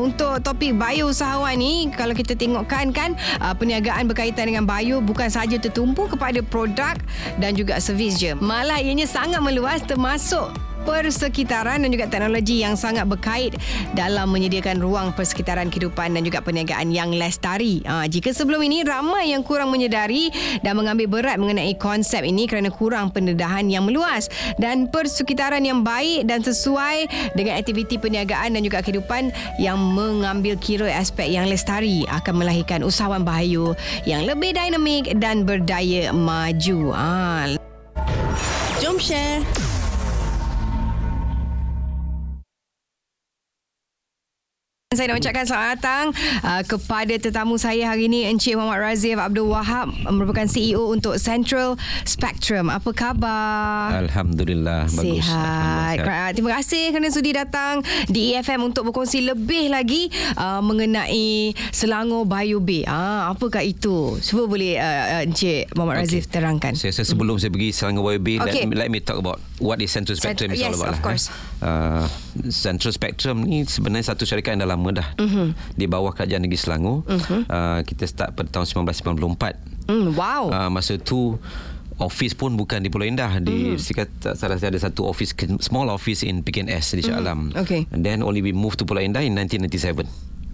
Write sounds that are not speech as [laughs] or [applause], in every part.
Untuk topik bio usahawan ni kalau kita tengokkan kan uh, perniagaan berkaitan dengan bio bukan sahaja tertumpu kepada produk dan juga servis je. Malah ianya sangat meluas termasuk persekitaran dan juga teknologi yang sangat berkait dalam menyediakan ruang persekitaran kehidupan dan juga perniagaan yang lestari. Ha, jika sebelum ini ramai yang kurang menyedari dan mengambil berat mengenai konsep ini kerana kurang pendedahan yang meluas dan persekitaran yang baik dan sesuai dengan aktiviti perniagaan dan juga kehidupan yang mengambil kira aspek yang lestari akan melahirkan usahawan bahayu yang lebih dinamik dan berdaya maju. Ha, Jom share. Saya nak ucapkan selamat datang uh, kepada tetamu saya hari ini Encik Muhammad Razif Abdul Wahab merupakan CEO untuk Central Spectrum. Apa khabar? Alhamdulillah bagus. Sihat. Alhamdulillah, Terima kasih kerana sudi datang di EFM untuk berkongsi lebih lagi uh, mengenai Selangor Bio Bay. Ah, apakah itu? Cuba boleh uh, uh, Encik Muhammad Razif terangkan. Saya, saya sebelum saya pergi Selangor YB Okay. let, me, let me talk about what is Central Spectrum Central- is all yes, about of lah, course. eh. Uh, Central Spectrum ni sebenarnya satu syarikat yang dah lama dah Mhm. di bawah Kerajaan Negeri Selangor. Uh, kita start pada tahun 1994. Hmm, wow. Uh, masa tu office pun bukan di Pulau Indah di Mhm. mm. tak salah saya ada satu office small office in PKNS di Shah Alam. Mhm. Okay. And then only we moved to Pulau Indah in 1997.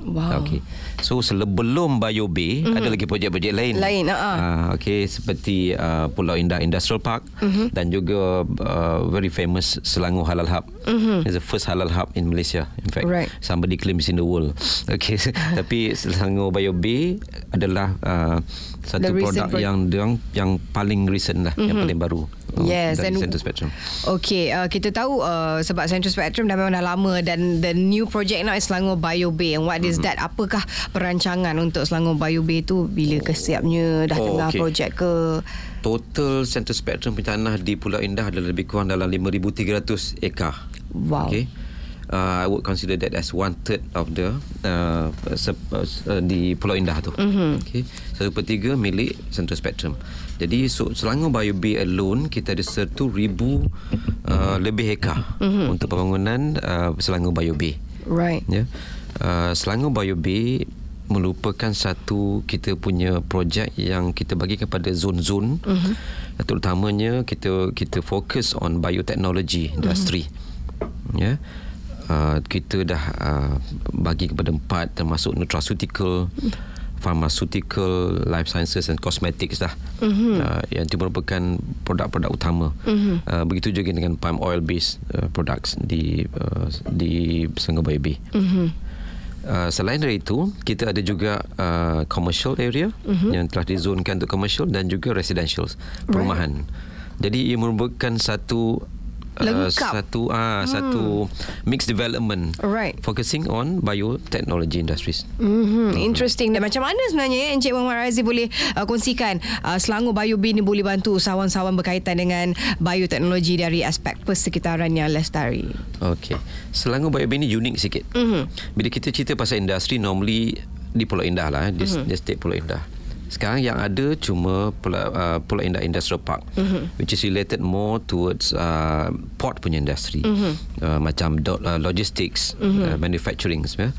Wow. Okay. So sebelum Bio Bay mm-hmm. ada lagi projek-projek lain. Lain, uh-uh. Uh, okay seperti uh, Pulau Indah Industrial Park mm-hmm. dan juga uh, very famous Selangor Halal Hub. Mm-hmm. It's the first halal hub in Malaysia. In fact, Right. somebody claims in the world. [laughs] Okay. [laughs] Tapi Selangor Bio Bay adalah uh, satu The produk pro- yang yang yang paling recent lah, mm-hmm. yang paling baru. uh, Yes, dari Central Spectrum. Okay, uh, kita tahu uh, sebab Central Spectrum dah memang dah lama dan the new project now is Selangor Bio Bay. And what is Mm-hmm. that? Apakah perancangan untuk Selangor Bio Bay tu bila kesiapnya dah Oh, tengah okay. projek ke? Total Central Spectrum punya tanah di Pulau Indah adalah lebih kurang dalam 5,300 ekar. Wow. Okay. Uh, I would consider that as one third of the uh, se- uh, di Pulau Indah tu. Mm-hmm. Okay. Satu per tiga milik Central Spectrum. Jadi so, Selangor Bio Bay alone kita ada satu ribu uh, lebih ekar mm-hmm. untuk pembangunan uh, Selangor Bio Bay. Right. Ya. Uh, Selangor Bio Bay merupakan satu kita punya projek yang kita bagi kepada zon-zon uh-huh. terutamanya kita kita fokus on biotechnology industry uh-huh. ya uh, kita dah uh, bagi kepada empat termasuk nutraceutical pharmaceutical life sciences and cosmetics dah uh-huh. uh, yang itu merupakan produk-produk utama uh-huh. uh, begitu juga dengan palm oil based uh, products di uh, di Selangor Bio Bay uh-huh. Uh, selain dari itu kita ada juga uh, commercial area uh-huh. yang telah dizonkan untuk commercial dan juga residential perumahan. Jadi ia merupakan satu uh, Lengkap. satu ah hmm. satu mixed development Alright. focusing on biotechnology industries. Mm-hmm. Interesting. Dan macam mana sebenarnya ya, Encik Muhammad Razi boleh uh, kongsikan uh, Selangor Bio Bay ni boleh bantu usahawan-usahawan berkaitan dengan bioteknologi dari aspek persekitaran yang lestari. Okey. Selangor Bio Bay ni unik sikit. Mm-hmm. Bila kita cerita pasal industri normally di Pulau Indah lah, eh, di, mm-hmm. di state Pulau Indah. Sekarang yang ada cuma Pulau, uh, Pulau Indah Industrial Park mm-hmm. which is related more towards uh, port punya industri. Mm-hmm. Uh, macam do, uh, logistics, mm-hmm. uh, manufacturing ya.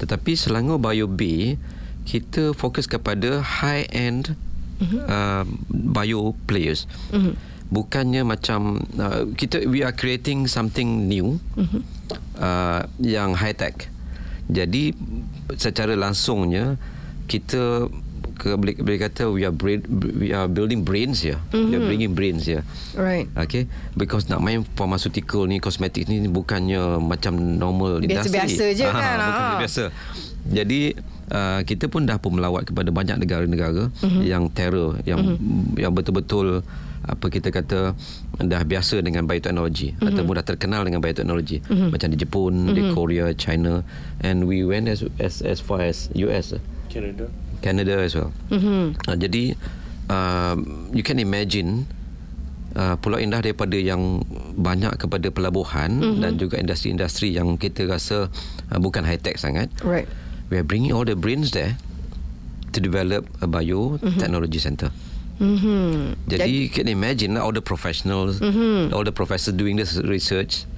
Tetapi Selangor Bio Bay kita fokus kepada high end mm-hmm. uh, bio players. Mm-hmm. Bukannya macam uh, kita we are creating something new mm-hmm. uh, yang high tech. Jadi secara langsungnya kita ke boleh, boleh kata we are brain, we are building brains ya. Mm-hmm. We are bringing brains ya. Right. Okay Because nak main pharmaceutical ni Kosmetik ni bukannya Macam normal Biasa-biasa industri je kan, Bukan ah. biasa Jadi uh, Kita pun dah pun melawat Kepada banyak negara-negara mm-hmm. Yang terror Yang mm-hmm. yang betul-betul Apa kita kata Dah biasa dengan bioteknologi mm-hmm. Ataupun dah terkenal dengan bioteknologi mm-hmm. Macam di Jepun mm-hmm. Di Korea China And we went as as, as far as US Canada. Canada as well. Mm-hmm. Uh, jadi uh, you can imagine uh, Pulau Indah daripada yang banyak kepada pelabuhan mm-hmm. dan juga industri-industri yang kita rasa uh, bukan high tech sangat. Right. We are bringing all the brains there to develop a biotechnology mm-hmm. center. Mm-hmm. Jadi, you can imagine all the professionals, mm-hmm. all the professors doing this research.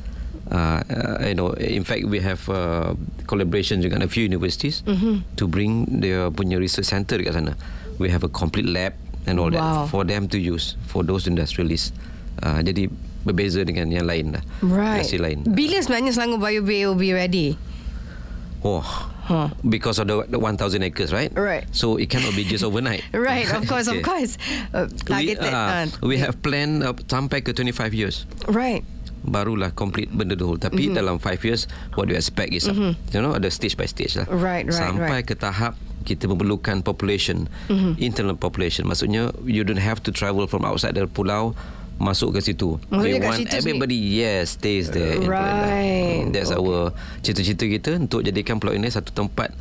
Uh, you know, in fact, we have uh, collaboration dengan a few universities mm-hmm. to bring their punya research center dekat sana. We have a complete lab and all Wow. that for them to use for those industrialists. Uh, jadi berbeza dengan yang lain lah. Right. Industri lain. Bila sebenarnya Selangor Bio Bay will be ready? Oh, Huh. because of the, the 1,000 acres, right? Right. So it cannot be just overnight. [laughs] Right, of course, of [laughs] Okay. course. Uh, We, targeted. uh, uh, we have planned uh, sampai ke 25 years. right. Barulah complete benda tu tapi mm-hmm. dalam 5 years what do you expect is mm-hmm. you know ada stage by stage lah Right, right, sampai right. ke tahap kita memerlukan population mm-hmm. internal population maksudnya you don't have to travel from outside the pulau masuk ke situ Maksudnya kat want situ everybody yes stays there. Right. that's Okay. our cita-cita kita untuk jadikan Pulau Indah satu tempat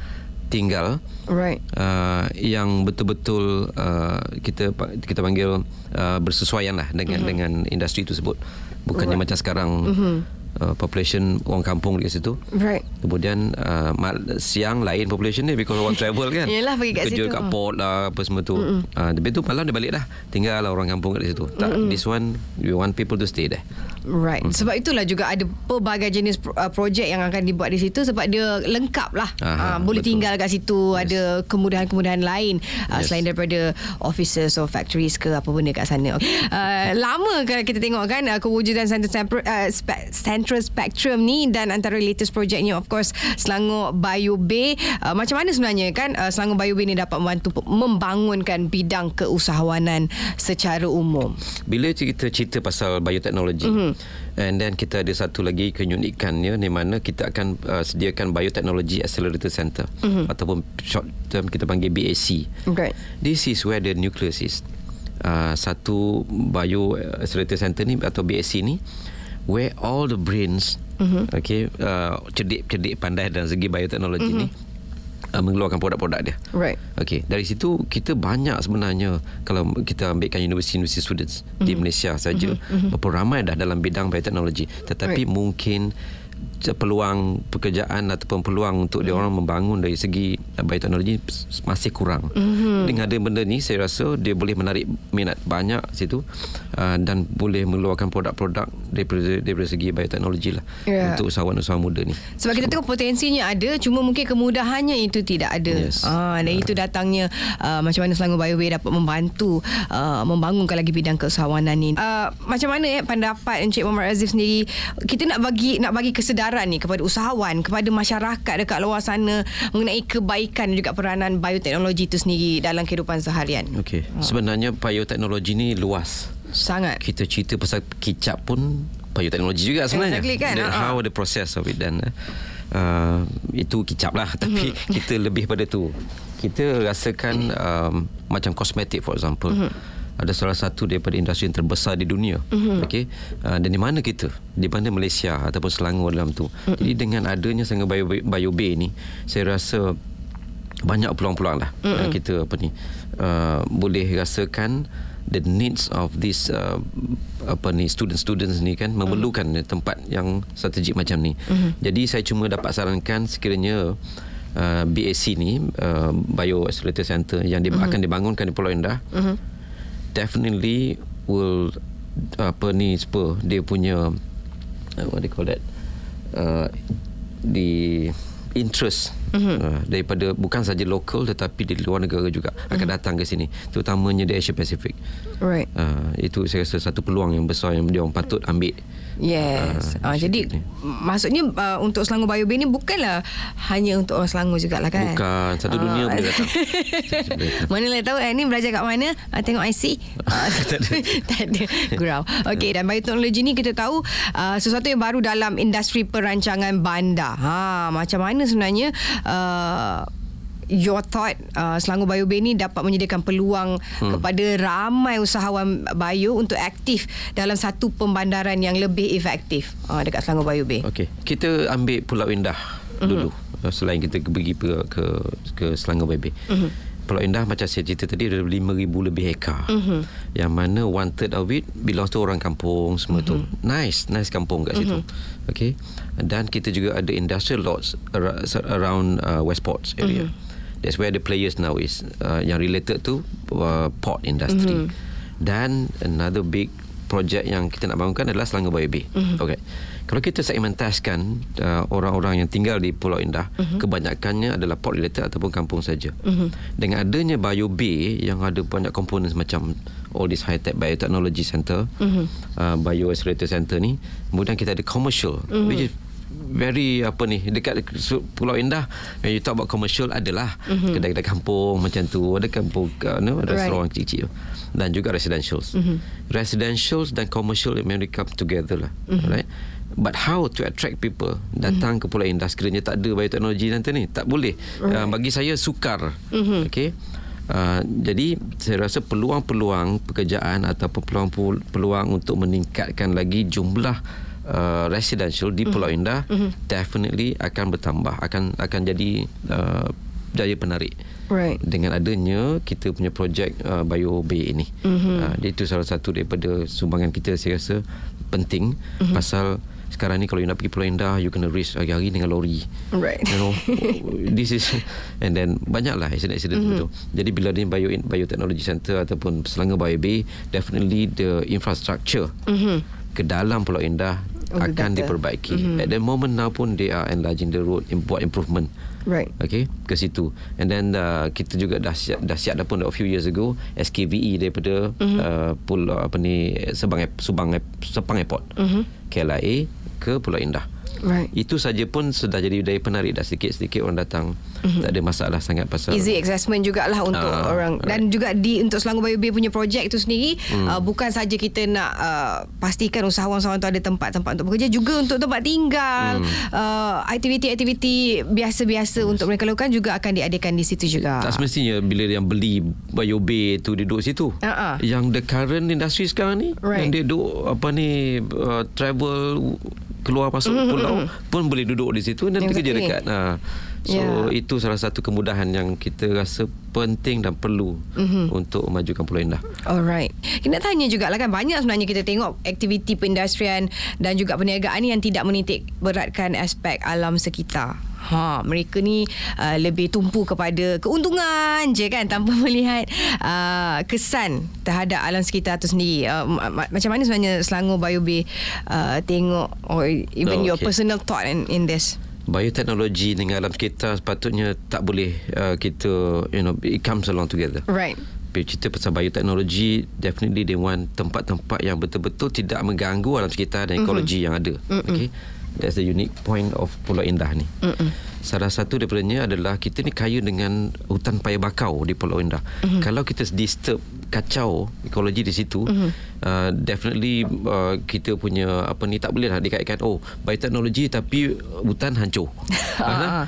tinggal Right. uh, yang betul-betul uh, kita kita panggil uh, bersesuaian lah dengan mm-hmm. dengan industri tersebut bukannya Right. macam sekarang mm-hmm. uh, population orang kampung di situ Right. kemudian uh, siang lain population dia because orang travel kan [laughs] Yelah, pergi kat kerja situ. kat port lah apa semua tu mm-hmm. uh, tapi tu malam dia balik dah tinggal lah orang kampung kat situ tak this one we want people to stay there Right. Sebab itulah juga ada pelbagai jenis uh, projek yang akan dibuat di situ sebab dia lengkap lah. Aha, uh, boleh betul. tinggal kat situ, yes. ada kemudahan-kemudahan lain uh, Yes. selain daripada offices or factories ke apa benda kat sana. Okay. Uh, lama kalau kita tengok kan uh, kewujudan Central, Spectrum- uh, Spe- Central Spectrum ni dan antara latest projeknya of course Selangor Bio Bay. Uh, macam mana sebenarnya kan uh, Selangor Bio Bay ni dapat membantu membangunkan bidang keusahawanan secara umum. Bila kita cerita pasal bioteknologi mm-hmm. And then kita ada satu lagi keunikannya di mana kita akan uh, sediakan Biotechnology Accelerator Center mm-hmm. ataupun short term kita panggil BAC. Okay. This is where the nucleus is. Uh, satu Bio Accelerator Center ni atau BAC ni where all the brains mm-hmm. okay uh, cerdik-cerdik pandai dalam segi bioteknologi mm-hmm. ni uh, mengeluarkan produk-produk dia. Right. Okey, dari situ kita banyak sebenarnya kalau kita ambilkan universiti-universiti students mm-hmm. di Malaysia saja mm-hmm. berapa ramai dah dalam bidang bioteknologi tetapi Right. mungkin peluang pekerjaan ataupun peluang untuk dia orang membangun dari segi uh, bioteknologi masih kurang. Mm-hmm. Dengan ada benda ni saya rasa dia boleh menarik minat banyak situ uh, dan boleh mengeluarkan produk-produk daripada daripada segi bioteknologi lah Ya. untuk usahawan-usahawan muda ni. Sebab kita tengok potensinya ada cuma mungkin kemudahannya itu tidak ada. Yes. Ah dan itu datangnya uh, macam mana Selangor Bioway dapat membantu uh, membangunkan lagi bidang keusahawanan ni. Uh, macam mana eh pendapat Encik Muhammad Aziz sendiri kita nak bagi nak bagi kesedaran ni kepada usahawan, kepada masyarakat dekat luar sana mengenai kebaikan dan juga peranan bioteknologi itu sendiri dalam kehidupan seharian. Okey, sebenarnya bioteknologi ni luas. Sangat. kita cerita pasal kicap pun bioteknologi juga sebenarnya. Exactly kan, The, ha-ha. how the process of it dan uh, itu kicap lah tapi Mhm. kita lebih pada tu. Kita rasakan um, macam kosmetik for example. Mhm. Ada salah satu daripada industri yang terbesar di dunia. Mhm. Okey. Uh, dan di mana kita? Di mana Malaysia ataupun Selangor dalam tu. Mhm. Jadi dengan adanya Selangor Bio, Bio Bay ni saya rasa banyak peluang-peluang lah mm kita apa ni uh, boleh rasakan the needs of this uh, apa ni student-students ni kan memerlukan mm tempat yang strategik macam ni. Mm-hmm. Jadi saya cuma dapat sarankan sekiranya uh, BAC ni uh, Bio Accelerator Center yang di, mm-hmm. akan dibangunkan di Pulau Indah mm-hmm. Definitely will apa ni spur dia punya uh, what they call that uh, the interest mm-hmm. uh, daripada bukan saja lokal tetapi di luar negara juga mm-hmm. akan datang ke sini terutamanya di Asia Pacific. Right. Uh, itu saya rasa satu peluang yang besar yang dia orang patut ambil. Yes. Ah, Uh, jadi ni. maksudnya uh, untuk Selangor Bio Bay ni bukanlah hanya untuk orang Selangor jugalah kan? Bukan satu dunia Ah. boleh datang. [laughs] Boleh datang. Mana lah tahu eh, ni belajar kat mana? Uh, tengok IC. Uh, [laughs] Tak ada. [laughs] tak ada. Gurau. Okey dan bioteknologi ni kita tahu uh, sesuatu yang baru dalam industri perancangan bandar. Ha macam mana sebenarnya uh, your thought uh, Selangor Bio Bay ni dapat menyediakan peluang hmm. kepada ramai usahawan bio untuk aktif dalam satu pembandaran yang lebih efektif uh, dekat Selangor Bio Bay. Okey, kita ambil Pulau Indah mm-hmm. dulu. Uh, Selain kita pergi ke ke, ke Selangor Baby. Mm-hmm. Pulau Indah macam saya cerita tadi ada 5,000 lebih hektar. Mm-hmm. Yang mana one third of it belongs to orang kampung semua mm-hmm. tu. Nice, nice kampung kat situ. Mm-hmm. Okay. Dan kita juga ada industrial lots around uh, Westport area. Mm-hmm. That's where the players now is uh, yang related to uh, port industry. Mm-hmm. Dan another big project yang kita nak bangunkan adalah Selangor Bay. Mm-hmm. Okay. Kalau kita segmentaskan uh, orang-orang yang tinggal di Pulau Indah, mm-hmm. kebanyakannya adalah port related ataupun kampung saja. Mm-hmm. Dengan adanya Bio Bay yang ada banyak komponen macam all this high tech biotechnology center, mm-hmm. uh, bio accelerator center ni, kemudian kita ada commercial mm-hmm. which is very apa ni dekat Pulau Indah when you talk about commercial adalah mm-hmm. kedai-kedai kampung macam tu ada kampung uh, no, restoran right. kecil dan juga residentials mm-hmm. residentials dan commercial memang come together lah mm-hmm. right But how to attract people datang mm-hmm. ke Pulau Indah sekiranya tak ada bioteknologi nanti ni tak boleh right. uh, bagi saya sukar mm-hmm. okay Uh, jadi saya rasa peluang-peluang pekerjaan atau peluang-peluang untuk meningkatkan lagi jumlah uh, residential di Pulau mm-hmm. Indah mm-hmm. definitely akan bertambah akan akan jadi uh, daya penarik right. dengan adanya kita punya projek uh, Bio Bay ini mm-hmm. uh, itu salah satu daripada sumbangan kita saya rasa penting mm-hmm. pasal sekarang ni kalau you nak pergi Pulau Indah you kena race hari-hari dengan lori right you know [laughs] this is and then banyak lah accident-accident mm-hmm. tu jadi bila ni bio biotechnology center ataupun Selangor Bio Bay definitely the infrastructure mm-hmm. ke dalam Pulau Indah oh, akan better. diperbaiki. Mm-hmm. At the moment now pun they are enlarging the road, buat improvement. Right. Okay, ke situ. And then uh, kita juga dah siap, dah siap dah pun a few years ago SKVE daripada mm-hmm. uh, pulau apa ni Sebang Subang Sepang Airport. Mm-hmm. KLIA ke Pulau Indah. Right. Itu saja pun sudah jadi daya penarik dah sedikit-sedikit orang datang. Mm-hmm. Tak ada masalah sangat pasal easy assessment jugalah untuk uh, orang dan right. juga di untuk Selangor Bayu Bay punya projek itu sendiri mm. uh, bukan saja kita nak uh, pastikan usahawan-usahawan tu ada tempat-tempat untuk bekerja juga untuk tempat tinggal, mm. uh, aktiviti-aktiviti biasa-biasa yes. untuk mereka lakukan juga akan diadakan di situ juga. Tak semestinya bila yang beli Bayu Bay tu duduk situ. Uh-uh. Yang the current industry sekarang ni right. yang dia duduk apa ni uh, travel keluar masuk mm-hmm. pulau pun boleh duduk di situ dan exactly. kerja dekat. Ha. So yeah. itu salah satu kemudahan yang kita rasa penting dan perlu mm-hmm. untuk memajukan Pulau Indah. Alright. Kita tanya juga lah kan banyak sebenarnya kita tengok aktiviti perindustrian dan juga perniagaan ni yang tidak menitik beratkan aspek alam sekitar. Ha, mereka ni uh, lebih tumpu kepada keuntungan je kan tanpa [laughs] melihat uh, kesan terhadap alam sekitar tu sendiri. Uh, ma- macam mana sebenarnya Selangor Bio Bay uh, tengok or even oh, your personal thought in, in this? Bioteknologi dengan alam sekitar sepatutnya tak boleh uh, kita you know it comes along together. Right. Bila cerita pasal bioteknologi definitely they want tempat-tempat yang betul-betul tidak mengganggu alam sekitar dan ekologi mm-hmm. yang ada. Mm-hmm. Okay. That's the unique point of Pulau Indah ni. Mm-mm. Salah satu daripadanya adalah kita ni kaya dengan hutan paya bakau di Pulau Indah. Mm-hmm. Kalau kita disturb kacau ekologi di situ, mm-hmm. uh, definitely uh, kita punya apa ni tak boleh lah dikaitkan oh bioteknologi tapi hutan hancur. [laughs] uh,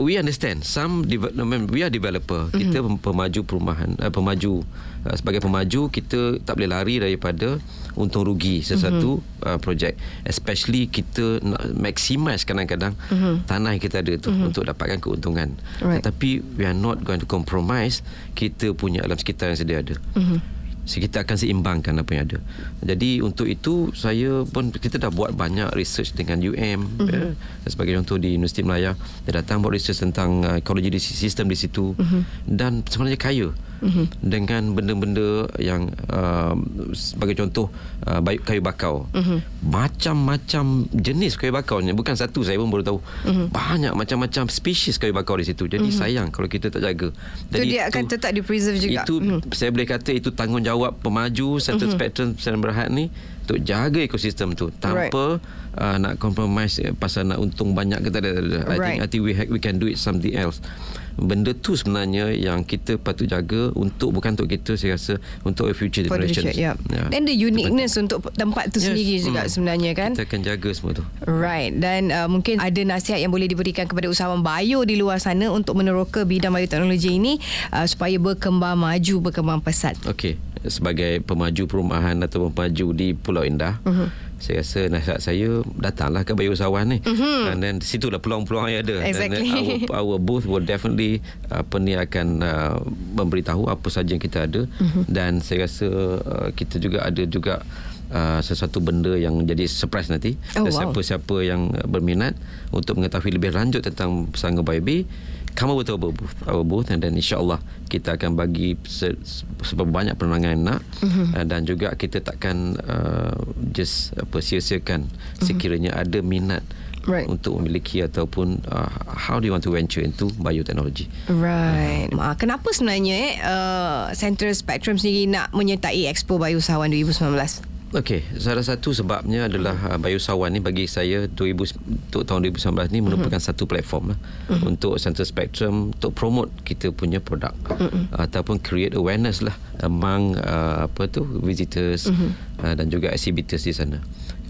we understand some development we are developer. Mm-hmm. Kita pemaju perumahan, uh, pemaju uh, sebagai pemaju kita tak boleh lari daripada untung rugi sesuatu mm-hmm. uh, projek especially kita nak maximize kadang-kadang mm-hmm. tanah yang kita ada tu mm-hmm. untuk dapatkan keuntungan right. tetapi we are not going to compromise kita punya alam sekitar yang sedia ada mm-hmm. So, kita akan seimbangkan apa yang ada. Jadi untuk itu saya pun kita dah buat banyak research dengan UM mm-hmm. ya. sebagai contoh di Universiti Melaya dia datang buat research tentang uh, ekologi di sistem di situ mm-hmm. dan sebenarnya kaya mm-hmm. dengan benda-benda yang uh, sebagai contoh uh, kayu bakau mm-hmm. macam-macam jenis kayu bakau ni bukan satu saya pun baru tahu mm-hmm. banyak macam-macam spesies kayu bakau di situ jadi mm-hmm. sayang kalau kita tak jaga jadi so, dia itu, akan tetap di preserve juga itu mm-hmm. saya boleh kata itu tanggungjawab pemaju Center mm-hmm. Spectrum Sdn Berhad ni untuk jaga ekosistem tu tanpa right. uh, nak compromise eh, pasal nak untung banyak kita ada I right. think I think we ha- we can do it something else benda tu sebenarnya yang kita patut jaga untuk bukan untuk kita saya rasa untuk future generation. Yeah. Yeah. Dan the uniqueness untuk tempat tu yes. sendiri juga hmm. sebenarnya kan. Kita akan jaga semua tu. Right. Dan uh, mungkin ada nasihat yang boleh diberikan kepada usahawan bio di luar sana untuk meneroka bidang bioteknologi ini uh, supaya berkembang maju, berkembang pesat. Okey. Sebagai pemaju perumahan atau pemaju di Pulau Indah, uh-huh. saya rasa nasihat saya datanglah ke Bayu Usahawan ni mm-hmm. and then situlah peluang-peluang yang ada Exactly. and then our, our booth will definitely apa ni akan uh, memberitahu apa saja yang kita ada mm-hmm. dan saya rasa uh, kita juga ada juga Uh, sesuatu benda yang jadi surprise nanti Oh, Dan wow. siapa-siapa yang berminat untuk mengetahui lebih lanjut tentang Selangor Bayu B come over to our booth, our booth and then insyaAllah kita akan bagi se, seberapa banyak penerangan yang nak mm-hmm. uh, dan juga kita takkan uh, just apa sia-siakan mm-hmm. sekiranya ada minat Right. untuk memiliki ataupun uh, how do you want to venture into biotechnology Right. Uh, kenapa sebenarnya eh uh, Central Spectrum sendiri nak menyertai Expo Bayu Usahawan 2019? Okey, salah satu sebabnya adalah uh, Biosawan ni bagi saya 2000 untuk tahun 2019 ni merupakan mm-hmm. satu platform lah mm-hmm. untuk Central Spectrum untuk promote kita punya produk mm-hmm. ataupun create awareness lah among uh, apa tu visitors mm-hmm. uh, dan juga exhibitors di sana.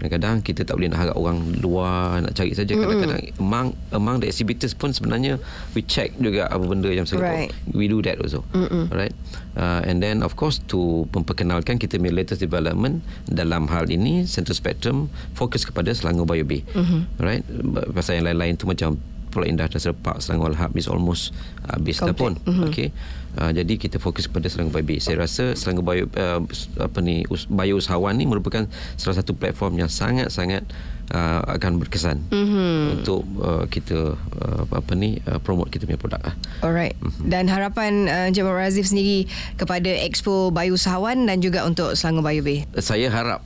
Kadang-kadang kita tak boleh nak harap orang luar nak cari saja. Kadang-kadang among among the exhibitors pun sebenarnya we check juga apa benda yang Singapore. Right. We do that also. Mm-mm. Alright. Uh, and then of course to memperkenalkan kita punya latest development dalam hal ini Central Spectrum fokus kepada Selangor Bio Bay. Mm-hmm. Alright. Pasal yang lain-lain tu macam Pulau Indah Industrial Park Selangor Al-Hab is almost habis dah pun. Mhm. Okay. Uh, jadi kita fokus kepada Selangor Bio Bay. Saya rasa Selangor Bio uh, apa ni us, Bio Usahawan ni merupakan salah satu platform yang sangat-sangat uh, akan berkesan mm-hmm. untuk uh, kita uh, apa ni uh, promote kita punya produk lah. Alright. Dan harapan uh, Encik Razif sendiri kepada Expo Bayu Usahawan dan juga untuk Selangor Bayu Bay. saya harap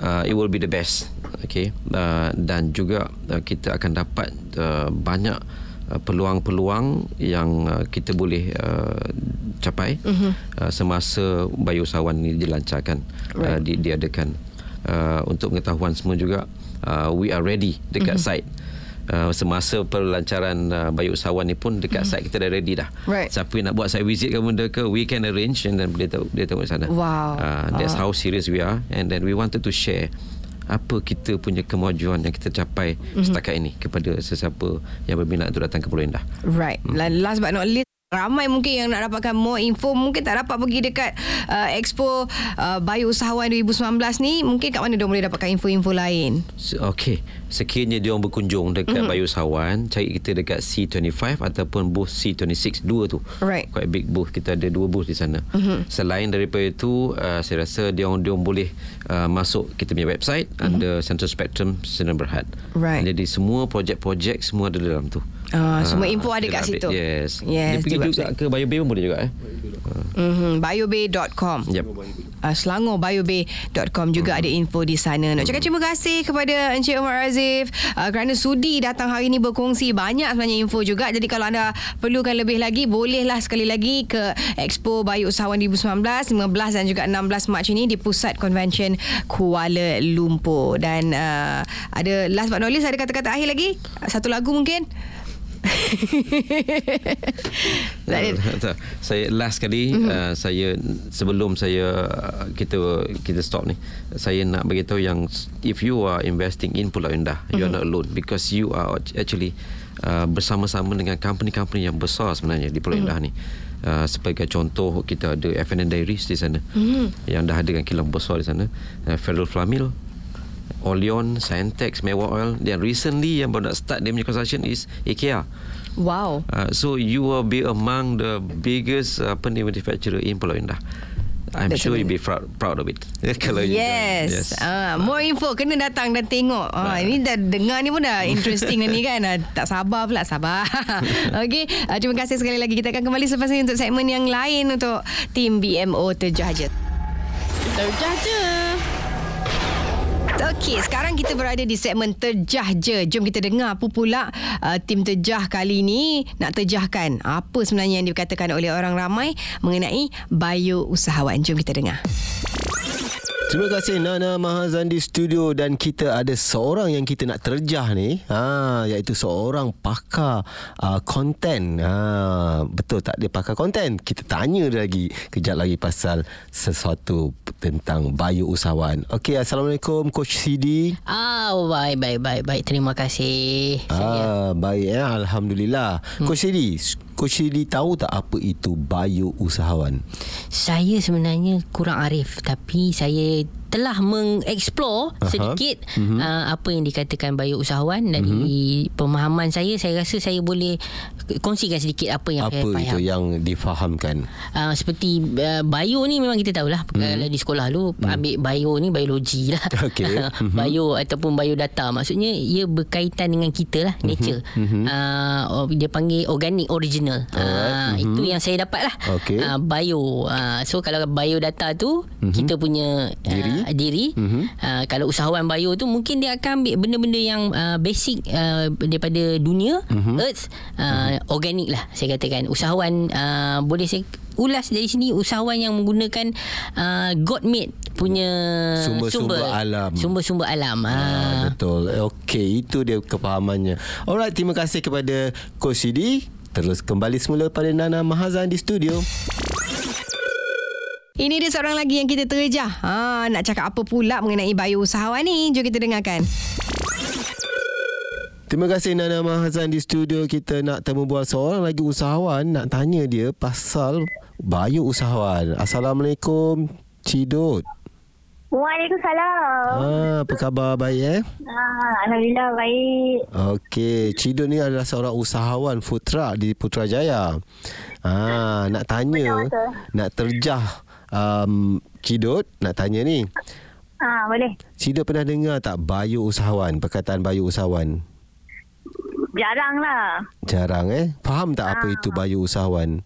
uh, it will be the best okay uh, dan juga uh, kita akan dapat uh, banyak uh, peluang-peluang yang uh, kita boleh uh, capai uh, semasa Bayu Usahawan ini dilancarkan uh, di, diadakan uh, untuk pengetahuan semua juga uh, we are ready dekat site Uh, semasa pelancaran uh, Bayu Usahawan ni pun dekat site kita dah ready dah. Right. Siapa yang nak buat site visit ke benda ke we can arrange and then dia tahu dia tengok sana. Wow. Uh, that's how serious we are and then we wanted to share apa kita punya kemajuan yang kita capai mm-hmm. setakat ini kepada sesiapa yang berminat untuk datang ke Pulau Indah. Right. Mm. Last but not least Ramai mungkin yang nak dapatkan more info Mungkin tak dapat pergi dekat uh, Expo uh, Bayu Usahawan 2019 ni Mungkin kat mana dia boleh dapatkan info-info lain Okey, sekiranya dia orang berkunjung dekat mm-hmm. Bayu Sawan, cari kita dekat C25 ataupun booth C26 dua tu. Right. Quite big booth. Kita ada dua booth di sana. Mm-hmm. Selain daripada itu, uh, saya rasa dia orang dia orang boleh uh, masuk kita punya website mm-hmm. under Central Spectrum Sinar Berhad. Right. Jadi semua projek-projek semua ada dalam tu. Ah, semua info ada kat update. situ. Yes. Yes, Dia pergi juga website. ke Bayu Bay pun boleh juga eh. mm-hmm. biobay.com Yep. uh, selangorbiobay.com juga ada info di sana. Nak cakap terima kasih kepada Encik Umar Razif uh, kerana sudi datang hari ini berkongsi banyak sebenarnya info juga. Jadi kalau anda perlukan lebih lagi bolehlah sekali lagi ke Expo Bayu Usahawan 2019 15 dan juga 16 Mac ini di Pusat Convention Kuala Lumpur. Dan uh, ada last but not least ada kata-kata akhir lagi? Satu lagu mungkin? [laughs] tak. Tak, saya last kali mm-hmm. uh, saya sebelum saya uh, kita kita stop ni saya nak bagi tahu yang if you are investing in Pulau Indah mm-hmm. you are not alone because you are actually uh, bersama-sama dengan company-company yang besar sebenarnya di Pulau mm-hmm. Indah ni Uh, sebagai contoh kita ada FNN Dairies di sana mm-hmm. yang dah ada dengan kilang besar di sana uh, Federal Flamil Oleon, Scientex, Mewa Oil dan recently yang baru nak start dia punya construction is IKEA Wow. Uh, so you will be among the biggest uh, apa ni manufacturer in Pulau Indah. I'm That's sure you'll be proud, proud of it. [laughs] Kalau you join. Yes. Ah, more info kena datang dan tengok. Ah, ini dah dengar ni pun dah interesting dah ni kan. Ah, tak sabar pula sabar. [laughs] Okey, ah, terima kasih sekali lagi. Kita akan kembali selepas ini untuk segmen yang lain untuk tim BMO. Terjah je. Okey, sekarang kita berada di segmen Terjah Je. Jom kita dengar apa pula uh, tim Terjah kali ini nak terjahkan apa sebenarnya yang dikatakan oleh orang ramai mengenai bio usahawan. Jom kita dengar. Terima kasih Nana Mahazan di studio dan kita ada seorang yang kita nak terjah ni ha iaitu seorang pakar uh, konten. Ha betul tak dia pakar konten? Kita tanya dia lagi kejap lagi pasal sesuatu tentang bio usahawan. Okey assalamualaikum coach CD. Ah, oh, baik, baik, baik, baik. Terima kasih. Ah Saya. baik ya alhamdulillah. Hmm. Coach CD, coach CD tahu tak apa itu bio usahawan? Saya sebenarnya kurang arif tapi saya telah mengeksplor Aha. sedikit Mhm. uh, apa yang dikatakan bio-usahawan dari pemahaman saya saya rasa saya boleh kongsikan sedikit apa yang Apa saya itu faham. yang difahamkan? Uh, seperti uh, bio ni memang kita tahulah Mhm. hmm. kalau di sekolah dulu hmm. ambil bio ni biologi lah. Okey. [laughs] Mhm. bio ataupun biodata maksudnya ia berkaitan dengan kita lah nature. Mhm. Uh, oh, dia panggil organic original. Uh, Mhm. itu yang saya dapat lah. Okey. Uh, bio. Uh, so kalau biodata tu kita punya uh, Diri. Diri. Mhm. Uh, kalau usahawan bio tu mungkin dia akan ambil benda-benda yang uh, basic uh, daripada dunia Mhm. earth uh, organik lah saya katakan usahawan uh, boleh saya ulas dari sini usahawan yang menggunakan uh, god made punya Sumber-sumber alam. sumber-sumber alam Ah, ha. betul. Okey, itu dia kepahamannya. Alright, terima kasih kepada Coach Sidi. Terus kembali semula pada Nana Mahazan di studio. Ini dia seorang lagi yang kita terjah. Ha, nak cakap apa pula mengenai bio usahawan ni? Jom kita dengarkan. Terima kasih Nana Mahazan di studio. Kita nak temu bual seorang lagi usahawan. Nak tanya dia pasal bio usahawan. Assalamualaikum, Cidot. Waalaikumsalam. Ah, apa khabar? Baik eh? Ah, Alhamdulillah baik. Okey, Cidot ni adalah seorang usahawan food truck di Putrajaya. Ah, nak tanya, nak terjah um, Cidot, nak tanya ni. Ah, boleh. Cidot pernah dengar tak bio usahawan, perkataan bio usahawan? Jarang lah. Jarang eh. Faham tak apa itu bio usahawan?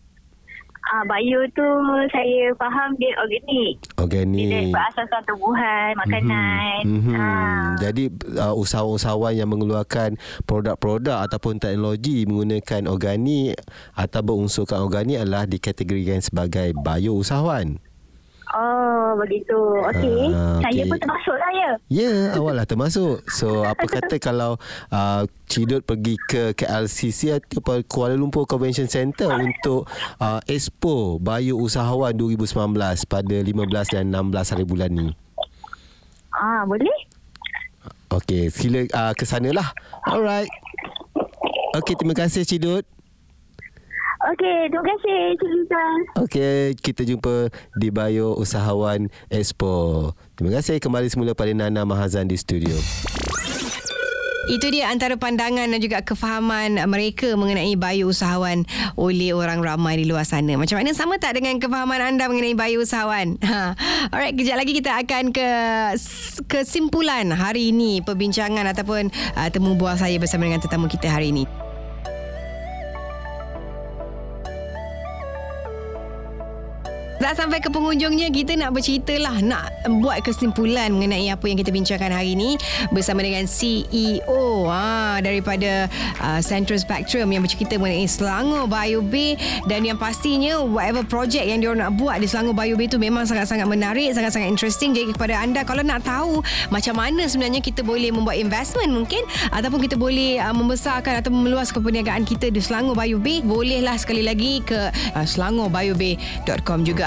Ah, bio tu saya faham dia organik. Dia Organik. berasaskan tumbuhan, makanan. Mhm. Ah, Jadi uh, usahawan-usahawan yang mengeluarkan produk-produk ataupun teknologi menggunakan organik atau berunsurkan organik adalah dikategorikan sebagai bio usahawan. Oh, begitu. Okey. Ah, Saya okey. pun termasuk lah ya. Ya, awal lah termasuk. So, apa [laughs] kata kalau uh, Cidot pergi ke KLCC atau Kuala Lumpur Convention Center untuk uh, Expo Bio Usahawan 2019 pada 15 dan 16 hari bulan ni. Ah, boleh? Okey, sila uh, ke sanalah. Alright. Okey, terima kasih Cidot. Okey, terima kasih Cik Lisa. Okey, kita jumpa di Bio Usahawan Expo. Terima kasih kembali semula pada Nana Mahazan di studio. Itu dia antara pandangan dan juga kefahaman mereka mengenai bio usahawan oleh orang ramai di luar sana. Macam mana sama tak dengan kefahaman anda mengenai bio usahawan? [laughs] Ha. Alright, kejap lagi kita akan ke kesimpulan hari ini perbincangan ataupun uh, temu bual saya bersama dengan tetamu kita hari ini. Dah sampai ke penghujungnya kita nak bercerita lah nak buat kesimpulan mengenai apa yang kita bincangkan hari ini bersama dengan CEO ha, daripada uh, Central Spectrum yang bercerita mengenai Selangor Bio Bay. Dan yang pastinya whatever project yang diorang nak buat di Selangor Bio Bay tu memang sangat-sangat menarik sangat-sangat interesting. Jadi kepada anda kalau nak tahu macam mana sebenarnya kita boleh membuat investment mungkin ataupun kita boleh uh, membesarkan atau meluaskan perniagaan kita di Selangor Bio Bay bolehlah sekali lagi ke uh, selangorbioBay.com juga